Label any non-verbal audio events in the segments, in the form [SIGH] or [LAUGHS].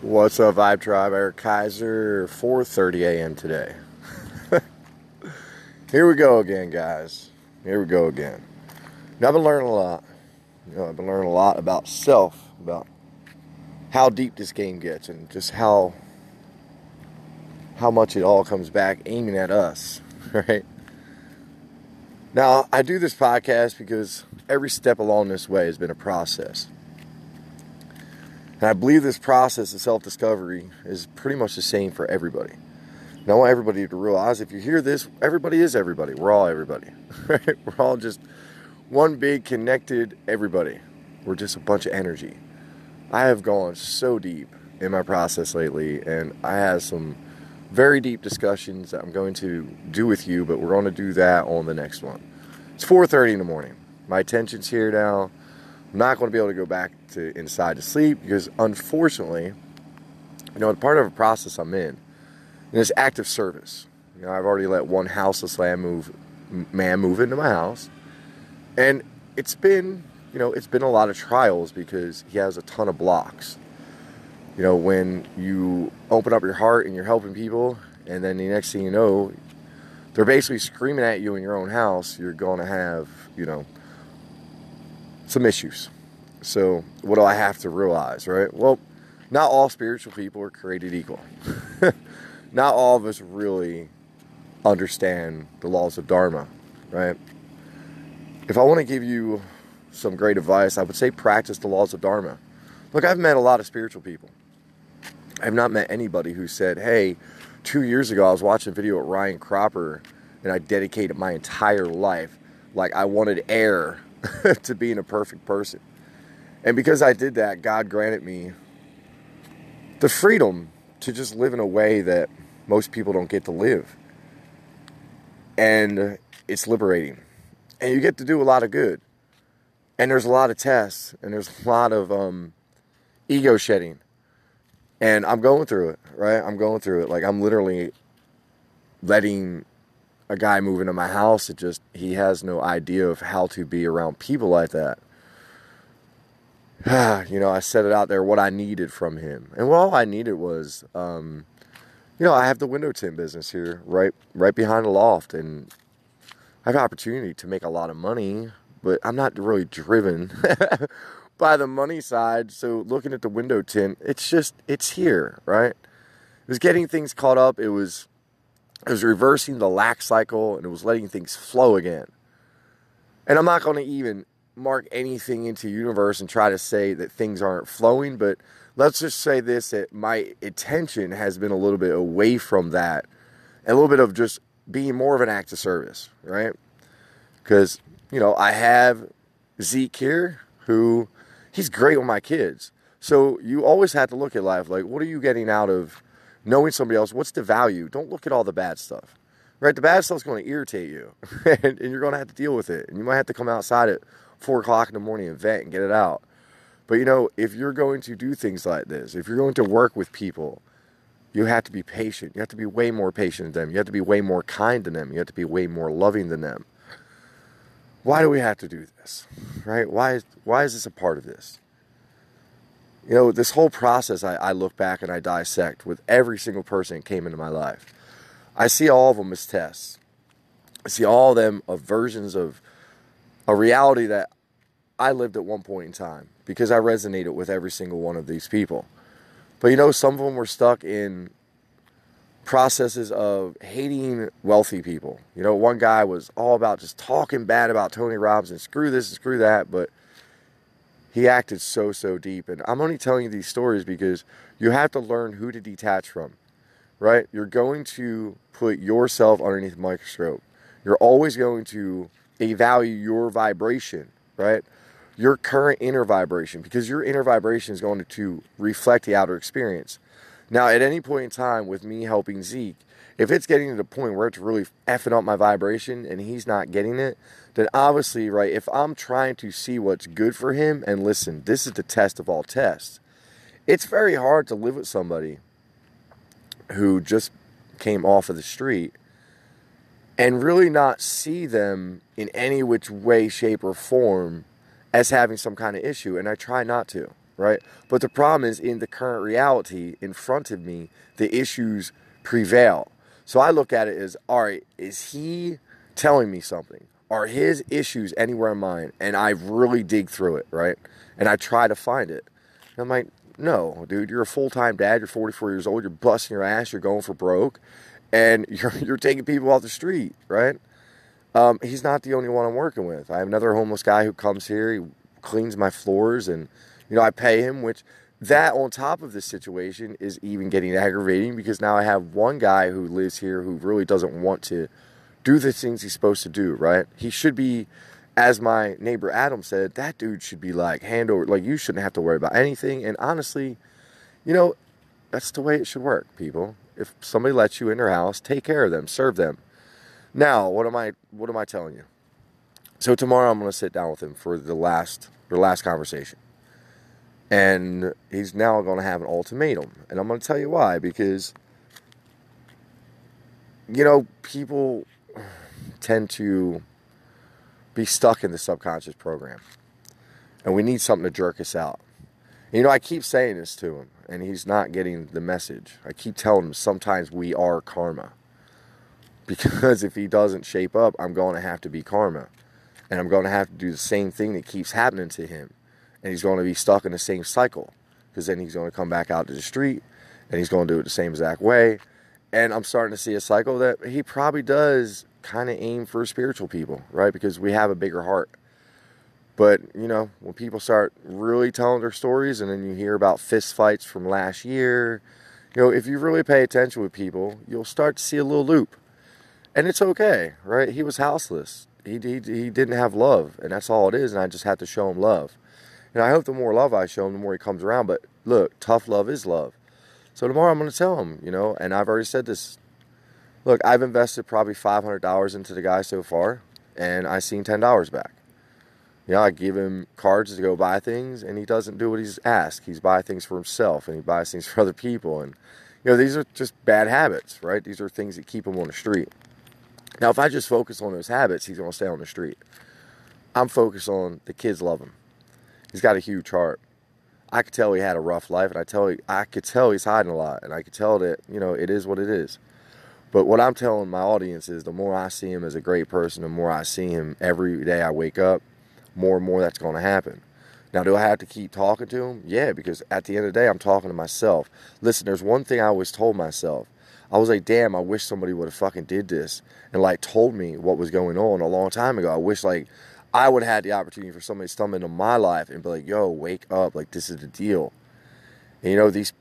What's up, Vibe Tribe? Eric Kaiser, 4:30 a.m. today. [LAUGHS] Here we go again, guys. Here we go again. Now I've been learning a lot. You know, I've been learning a lot about self, about how deep this game gets, and just how how much it all comes back aiming at us, [LAUGHS] right? Now I do this podcast because every step along this way has been a process. And I believe this process of self discovery is pretty much the same for everybody. And I want everybody to realize if you hear this, everybody is everybody. We're all everybody. [LAUGHS] Right? We're all just one big connected everybody. We're just a bunch of energy. I have gone so deep in my process lately, and I have some very deep discussions that I'm going to do with you, but we're going to do that on the next one. It's 4:30 in the morning. My attention's here now. I'm not going to be able to go back to inside to sleep because unfortunately, you know, part of a process I'm in, in this active service. You know, I've already let one houseless land move man move into my house. And it's been, you know, it's been a lot of trials because he has a ton of blocks. You know, when you open up your heart and you're helping people, and then the next thing you know, they're basically screaming at you in your own house, you're going to have, you know, some issues. So, what do I have to realize, right? Well, not all spiritual people are created equal. [LAUGHS] not all of us really understand the laws of Dharma, right? If I want to give you some great advice, I would say practice the laws of Dharma. Look, I've met a lot of spiritual people. I've not met anybody who said, hey, two years ago I was watching a video of Ryan Cropper and I dedicated my entire life like I wanted air [LAUGHS] to being a perfect person. And because I did that, God granted me the freedom to just live in a way that most people don't get to live. And it's liberating. And you get to do a lot of good. And there's a lot of tests, and there's a lot of um, ego shedding. And I'm going through it, right? I'm going through it. Like, I'm literally letting a guy move into my house. It just, he has no idea of how to be around people like that. [SIGHS] you know, I set it out there what I needed from him. And what all I needed was, um, you know, I have the window tint business here, right, right behind the loft, and I have opportunity to make a lot of money, but I'm not really driven [LAUGHS] by the money side. So looking at the window tint, it's just it's here, right? It was getting things caught up. It was it was reversing the lack cycle, and it was letting things flow again. And I'm not going to even mark anything into universe and try to say that things aren't flowing, but let's just say this that my attention has been a little bit away from that a little bit of just being more of an act of service, right? Because, you know, I have Zeke here who he's great with my kids. So you always have to look at life like, what are you getting out of knowing somebody else? What's the value? Don't look at all the bad stuff, right? The bad stuff's going to irritate you [LAUGHS] and, and you're going to have to deal with it. And you might have to come outside at four o'clock in the morning and vent and get it out. But you know, if you're going to do things like this, if you're going to work with people, you have to be patient. You have to be way more patient than them. You have to be way more kind than them. You have to be way more loving than them. Why do we have to do this? Right? Why is, why is this a part of this? You know, this whole process, I, I look back and I dissect with every single person that came into my life. I see all of them as tests. I see all of them of versions of a reality that I lived at one point in time because I resonated with every single one of these people. But you know, some of them were stuck in processes of hating wealthy people. You know, one guy was all about just talking bad about Tony Robbins and screw this and screw that, but he acted so, so deep. And I'm only telling you these stories because you have to learn who to detach from, right? You're going to put yourself underneath a microscope. You're always going to evaluate your vibration, right? Your current inner vibration, because your inner vibration is going to reflect the outer experience. Now, at any point in time with me helping Zeke, if it's getting to the point where it's really effing up my vibration and he's not getting it, then obviously, right, if I'm trying to see what's good for him, and listen, this is the test of all tests, it's very hard to live with somebody who just came off of the street and really not see them in any which way, shape, or form as having some kind of issue. And I try not to. right? But the problem is in the current reality in front of me, the issues prevail. So I look at it as, all right, is he telling me something? Are his issues anywhere in mine? And I really dig through it, right? And I try to find it. And I'm like, no, dude, you're a full time dad. You're 44 years old. You're busting your ass. You're going for broke, and [LAUGHS] you're you're taking people off the street, right? Um, he's not the only one I'm working with. I have another homeless guy who comes here. He cleans my floors, and you know I pay him. Which that on top of this situation is even getting aggravating because now I have one guy who lives here who really doesn't want to do the things he's supposed to do. Right? He should be as my neighbor Adam said, that dude should be like hand over, like you shouldn't have to worry about anything. And honestly, you know, that's the way it should work, people. If somebody lets you in their house, take care of them, serve them. Now, what am I what am I telling you? So tomorrow I'm going to sit down with him for the last the last conversation. And he's now going to have an ultimatum. And I'm going to tell you why because you know, people tend to be stuck in the subconscious program. And we need something to jerk us out. You know, I keep saying this to him, and he's not getting the message. I keep telling him sometimes we are karma. Because [LAUGHS] if he doesn't shape up, I'm going to have to be karma. And I'm going to have to do the same thing that keeps happening to him. And he's going to be stuck in the same cycle. Because then he's going to come back out to the street and he's going to do it the same exact way. And I'm starting to see a cycle that he probably does kind of aim for spiritual people, right? Because we have a bigger heart. But, you know, when people start really telling their stories and then you hear about fist fights from last year, you know, if you really pay attention with people, you'll start to see a little loop. And it's okay, right? He was houseless. He, he, he didn't have love, and that's all it is. And I just had to show him love. And I hope the more love I show him, the more he comes around. But look, tough love is love. So tomorrow I'm going to tell him, you know, and I've already said this Look, I've invested probably $500 into the guy so far, and I seen $10 back. You know, I give him cards to go buy things, and he doesn't do what he's asked. He's buy things for himself, and he buys things [LAUGHS] for other people. And, you know, these are just bad habits, right? These are things that keep him on the street. Now, if I just focus on those habits, he's going to stay on the street. I'm focused on the kids love him. He's got a huge heart. I could tell he had a rough life, and I tell I could tell he's hiding a lot, and I could tell that you know it is what it is. But what I'm telling my audience is the more I see him as a great person, the more I see him every day I wake up, more and more that's going to happen. Now, do I have to keep talking to him? Yeah, because at the end of the day, I'm talking to myself. Listen, there's one thing I always told myself. I was like, damn, I wish somebody would have fucking did this and like told me what was going on a long time ago. I wish like I would have had the opportunity for somebody to stumble into my life and be like, yo, wake up, like this is the deal. And you know, these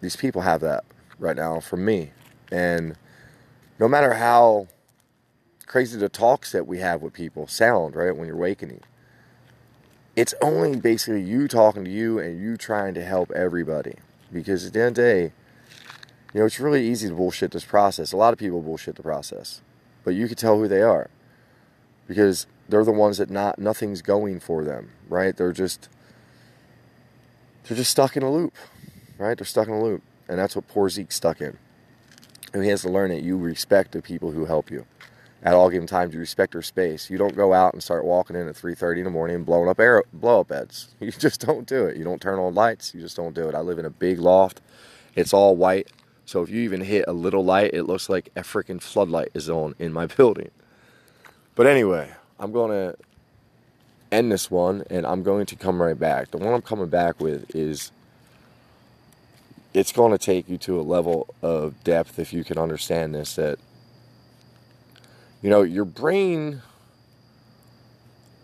these people have that right now for me. And no matter how crazy the talks that we have with people sound, right, when you're awakening, it's only basically you talking to you and you trying to help everybody. Because at the end of the day, you know, it's really easy to bullshit this process. A lot of people bullshit the process. But you can tell who they are. Because they're the ones that not nothing's going for them, right? They're just they're just stuck in a loop. Right? They're stuck in a loop. And that's what poor Zeke's stuck in. And he has to learn that you respect the people who help you. At all given times, you respect their space. You don't go out and start walking in at 3:30 in the morning and blowing up air, blow up beds. [LAUGHS] You just don't do it. You don't turn on lights. You just don't do it. I live in a big loft. It's all white. So if you even hit a little light, it looks like a freaking floodlight is on in my [LAUGHS] building. But anyway, I'm going to end this one and I'm going to come right back. The one I'm coming back with is it's going to take you to a level of depth if you can understand this that you know your brain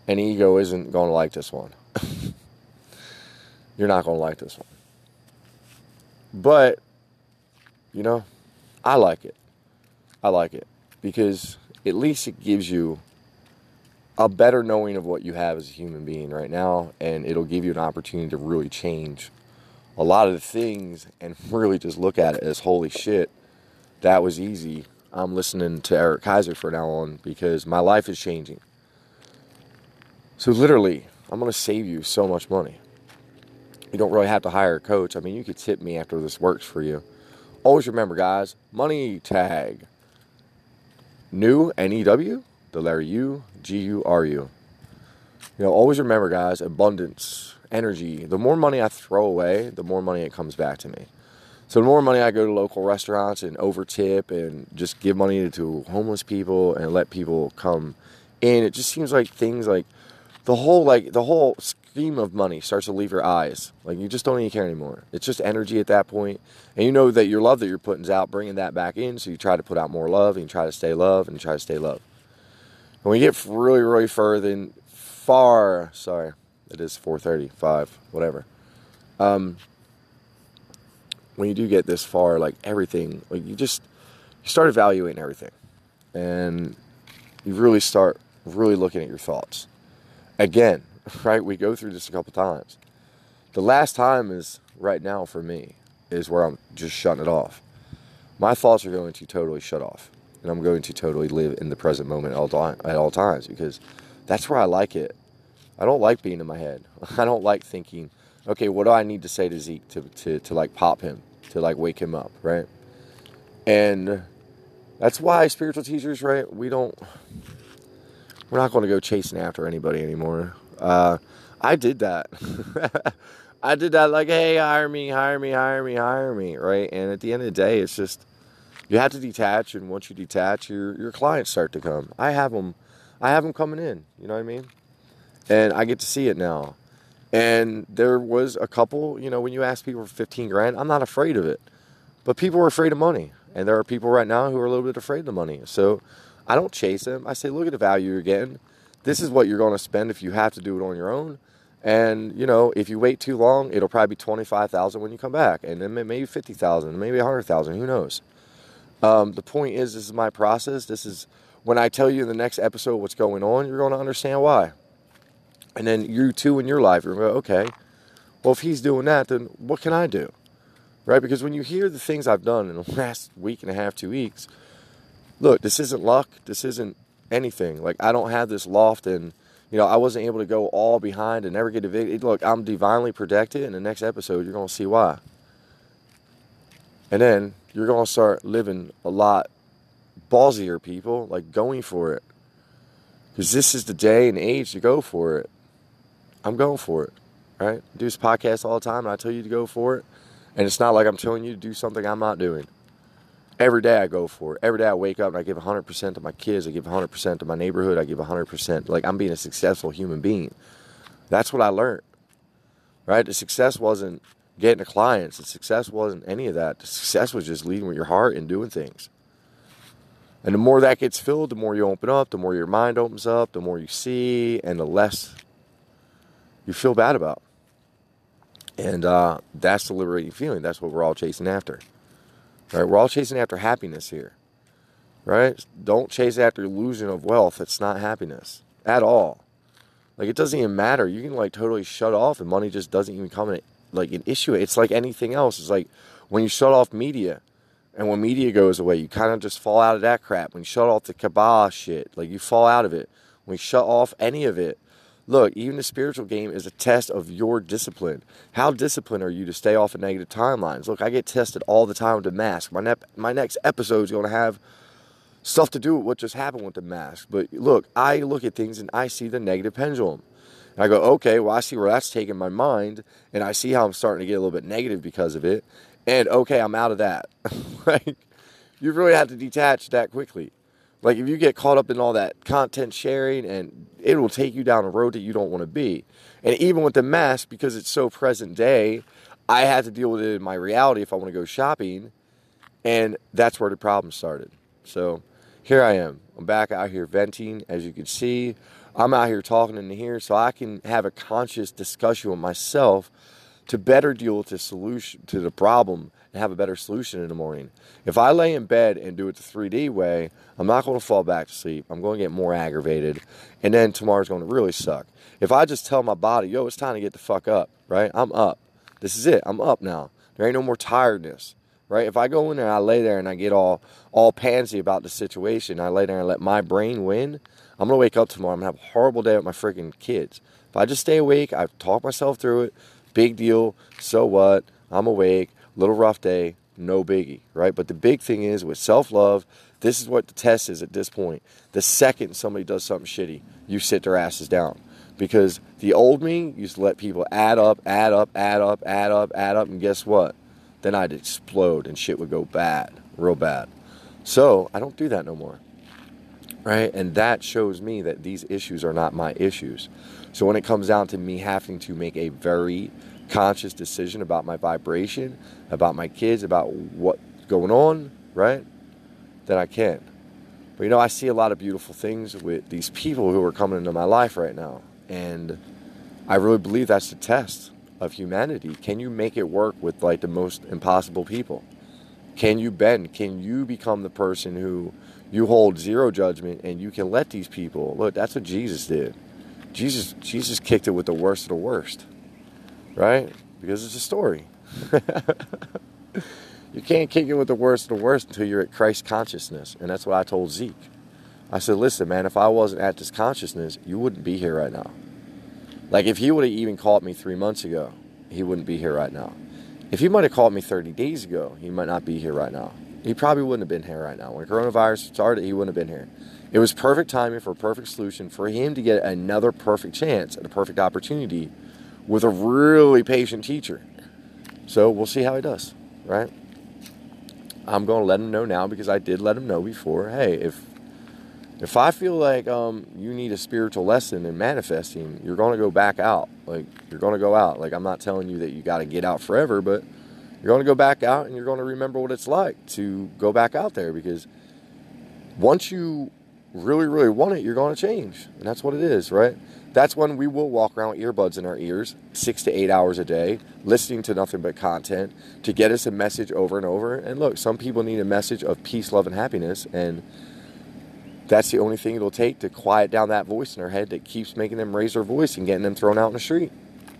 and ego isn't going to like this one. [LAUGHS] You're not going to like this one. But you know i like it. I like it because at least it gives you a better knowing of what you have as a human being right now and it'll give you an opportunity to really change a lot of the things and [LAUGHS] really just look at it as holy shit, that was easy. I'm listening to Eric Kaiser for now on because my life is changing. So literally, I'm going to save you so much money. You don't really have to hire a coach. I mean, you could tip me after this works for you. Always remember, guys, money tag. New N E W, the letter U, G U R U. You know, always remember, guys, abundance energy, the more money I throw away, the more money it comes back to me. So the more money I go to local restaurants and over tip and just give money to homeless people and let people come in, it just seems like things like the whole like the whole scheme of money starts to leave your eyes. Like you just don't even care anymore. It's just energy at that point, and you know that your love that you're putting is out, bringing that back in. So you try to put out more love and you try to stay love and you try to stay love. And when you get really really further and far, sorry, it is 4:35, whatever. Um, when you do get this far, like everything, like you just you start evaluating everything, and you really start really looking at your thoughts. Again, right? We go through this a couple times. The last time is right now for me is where I'm just shutting it off. My thoughts are going to totally shut off, and I'm going to totally live in the present moment at all, at all times because that's where I like it. I don't like being in my head. [LAUGHS] I don't like thinking okay, what do I need to say to Zeke to, to, to like pop him, to like wake him up, right? And that's why spiritual teachers, right? We don't, we're not going to go chasing after anybody anymore. Uh, I did that. [LAUGHS] I did that like, hey, hire me, hire me, hire me, hire me, right? And at the end of the day, it's just you have to detach, and once you detach, your your clients start to come. I have them, I have them coming in. You know what I mean? And I get to see it now. And there was a couple, you know, when you ask people for 15 grand, I'm not afraid of it. But people are afraid of money. And there are people right now who are a little bit afraid of the money. So I don't chase them. I say, look at the value you're getting. This is what you're going to spend if you have to do it on your own. And, you know, if you wait too long, it'll probably be 25000 when you come back. And then maybe 50000 maybe a 100000 Who knows? Um, the point is, this is my process. This is when I tell you in the next episode what's going on, you're going to understand why. And then you too in your life, you're going, to go, okay, well, if he's doing that, then what can I do? Right? Because when you hear the things I've done in the [LAUGHS] last week and a half, two weeks, look, this isn't luck. This isn't anything. Like, I don't have this loft and, you know, I wasn't able to go all behind and never get a video. Look, I'm divinely protected. In the next episode, you're going to see why. And then you're going to start living a lot ballsier, people, like going for it. Because this is the day and age to go for it. I'm going for it. Right? I do this podcast all the time, and I tell you to go for it. And it's not like I'm telling you to do something I'm not doing. Every day I go for it. Every day I wake up and I give 100% to my kids. I give 100% to my neighborhood. I give 100%. Like I'm being a successful human being. That's what I learned. Right? The success wasn't getting the clients. The success wasn't any of that. The success was just leading with your heart and doing things. And the more that gets filled, the more you open up, the more your mind opens up, the more you see, and the less you feel bad about. And uh, that's the liberating feeling. That's what we're all chasing after. Right? We're all chasing after happiness here. Right? Don't chase after illusion of wealth. It's not happiness at all. Like it doesn't even matter. You can like totally shut off and money just doesn't even come in like an issue. It's like anything else. It's like when you shut off media and when media goes away, you kind of just fall out of that crap. When you shut off the Kabbalah shit, like you fall out of it. When you shut off any of it, Look, even the spiritual game is a test of your discipline. How disciplined are you to stay off of negative timelines? Look, I get tested all the time with the mask. My, ne- my next episode is going to have stuff to do with what just happened with the mask. But look, I look at things and I see the negative pendulum. And I go, okay, well, I see where that's taking my mind, and I see how I'm starting to get a little bit negative because of it. And okay, I'm out of that. [LAUGHS] like, you really have to detach that quickly. Like if you get caught up in all that content sharing and it will take you down a road that you don't want to be. And even with the mask, because it's so present day, I had to deal with it in my reality if I want to go shopping. And that's where the problem started. So here I am. I'm back out here venting, as you can see. I'm out here talking in here so I can have a conscious discussion with myself to better deal with the solution to the problem and have a better solution in the morning. If I lay in bed and do it the 3D way, I'm not going to fall back to sleep. I'm going to get more aggravated, and then tomorrow's going to really suck. If I just tell my body, yo, it's time to get the fuck up, right? I'm up. This is it. I'm up now. There ain't no more tiredness, right? If I go in there I lay there and I get all all pansy about the situation, I lay there and let my brain win, I'm gonna wake up tomorrow. I'm gonna have a horrible day with my freaking kids. If I just stay awake, I talk myself through it. Big deal. So what? I'm awake. Little rough day no biggie, right? But the big thing is with self love, this is what the test is at this point. The second somebody does something shitty, you sit their asses down. Because the old me used to let people add up, add up, add up, add up, add up, and guess what? Then I'd explode and shit would go bad, real bad. So I don't do that no more. Right? And that shows me that these issues are not my issues. So when it comes down to me having to make a very conscious decision about my vibration, about my kids, about what's going on, right? Then I can. But you know, I see a lot of beautiful things with these people who are coming into my life right now. And I really believe that's the test of humanity. Can you make it work with like the most impossible people? Can you bend? Can you become the person who you hold zero judgment and you can let these people look? That's what Jesus did. Jesus, Jesus kicked it with the worst of the worst, right? Because it's a story. [LAUGHS] you can't kick it with the worst of the worst until you're at Christ consciousness, and that's what I told Zeke. I said, listen, man, if I wasn't at this consciousness, you wouldn't be here right now. Like if he would have even called me three months ago, he wouldn't be here right now. If he might have called me 30 days ago, he might not be here right now. He probably wouldn't have been here right now. When coronavirus started, he wouldn't have been here. It was perfect timing for a perfect solution for him to get another perfect chance and a perfect opportunity with a really patient teacher. So we'll see how he does, right? I'm going to let him know now because I did let him know before. Hey, if if I feel like um, you need a spiritual lesson in manifesting, you're going to go back out. Like, you're going to go out. Like, I'm not telling you that you got to get out forever, but you're going to go back out and you're going to remember what it's like to go back out there because once you really, really want it, you're going to change. And that's what it is, right? That's when we will walk around with earbuds in our ears six to eight hours a day, listening to nothing but content to get us a message over and over. And look, some people need a message of peace, love, and happiness. And that's the only thing it'll take to quiet down that voice in their head that keeps making them raise their voice and getting them thrown out in the street,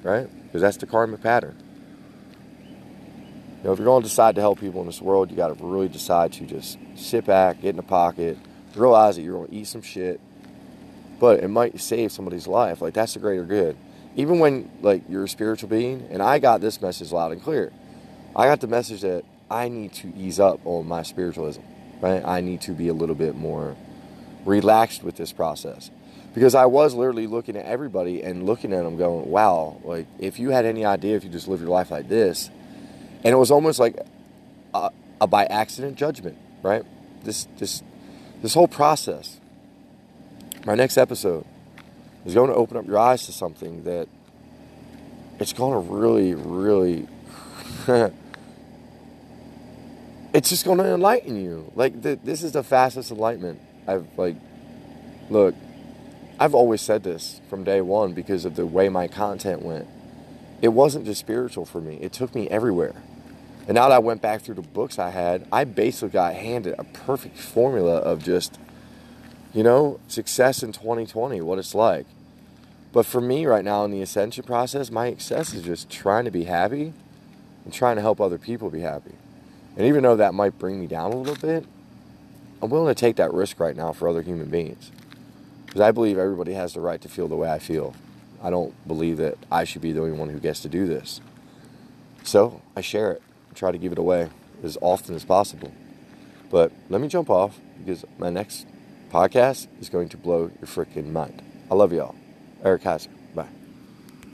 right? Because that's the karmic pattern. You know, if you're going to decide to help people in this world, you got to really decide to just sit back, get in the pocket, realize that you're going to eat some shit, but it might save somebody's life. Like that's the greater good. Even when like you're a spiritual being, and I got this message loud and clear. I got the message that I need to ease up on my spiritualism, right? I need to be a little bit more relaxed with this process because I was literally looking at everybody and looking at them going, wow, like if you had any idea if you just live your life like this, and it was almost like a, a by accident judgment, right? This, this, this whole process, my next episode is going to open up your eyes to something that it's going to really, really, [LAUGHS] it's just going to enlighten you. Like the, this is the fastest enlightenment I've like, look, I've always said this from day one because of the way my content went. It wasn't just spiritual for me, it took me everywhere. And now that I went back through the books I had, I basically got handed a perfect formula of just, you know, success in 2020, what it's like. But for me right now in the ascension process, my success is just trying to be happy and trying to help other people be happy. And even though that might bring me down a little bit, I'm willing to take that risk right now for other human beings. Because I believe everybody has the right to feel the way I feel. I don't believe that I should be the only one who gets to do this. So I share it, try to give it away as often as possible. But let me jump off because my next podcast is going to blow your freaking mind. I love y'all. Eric Kaiser.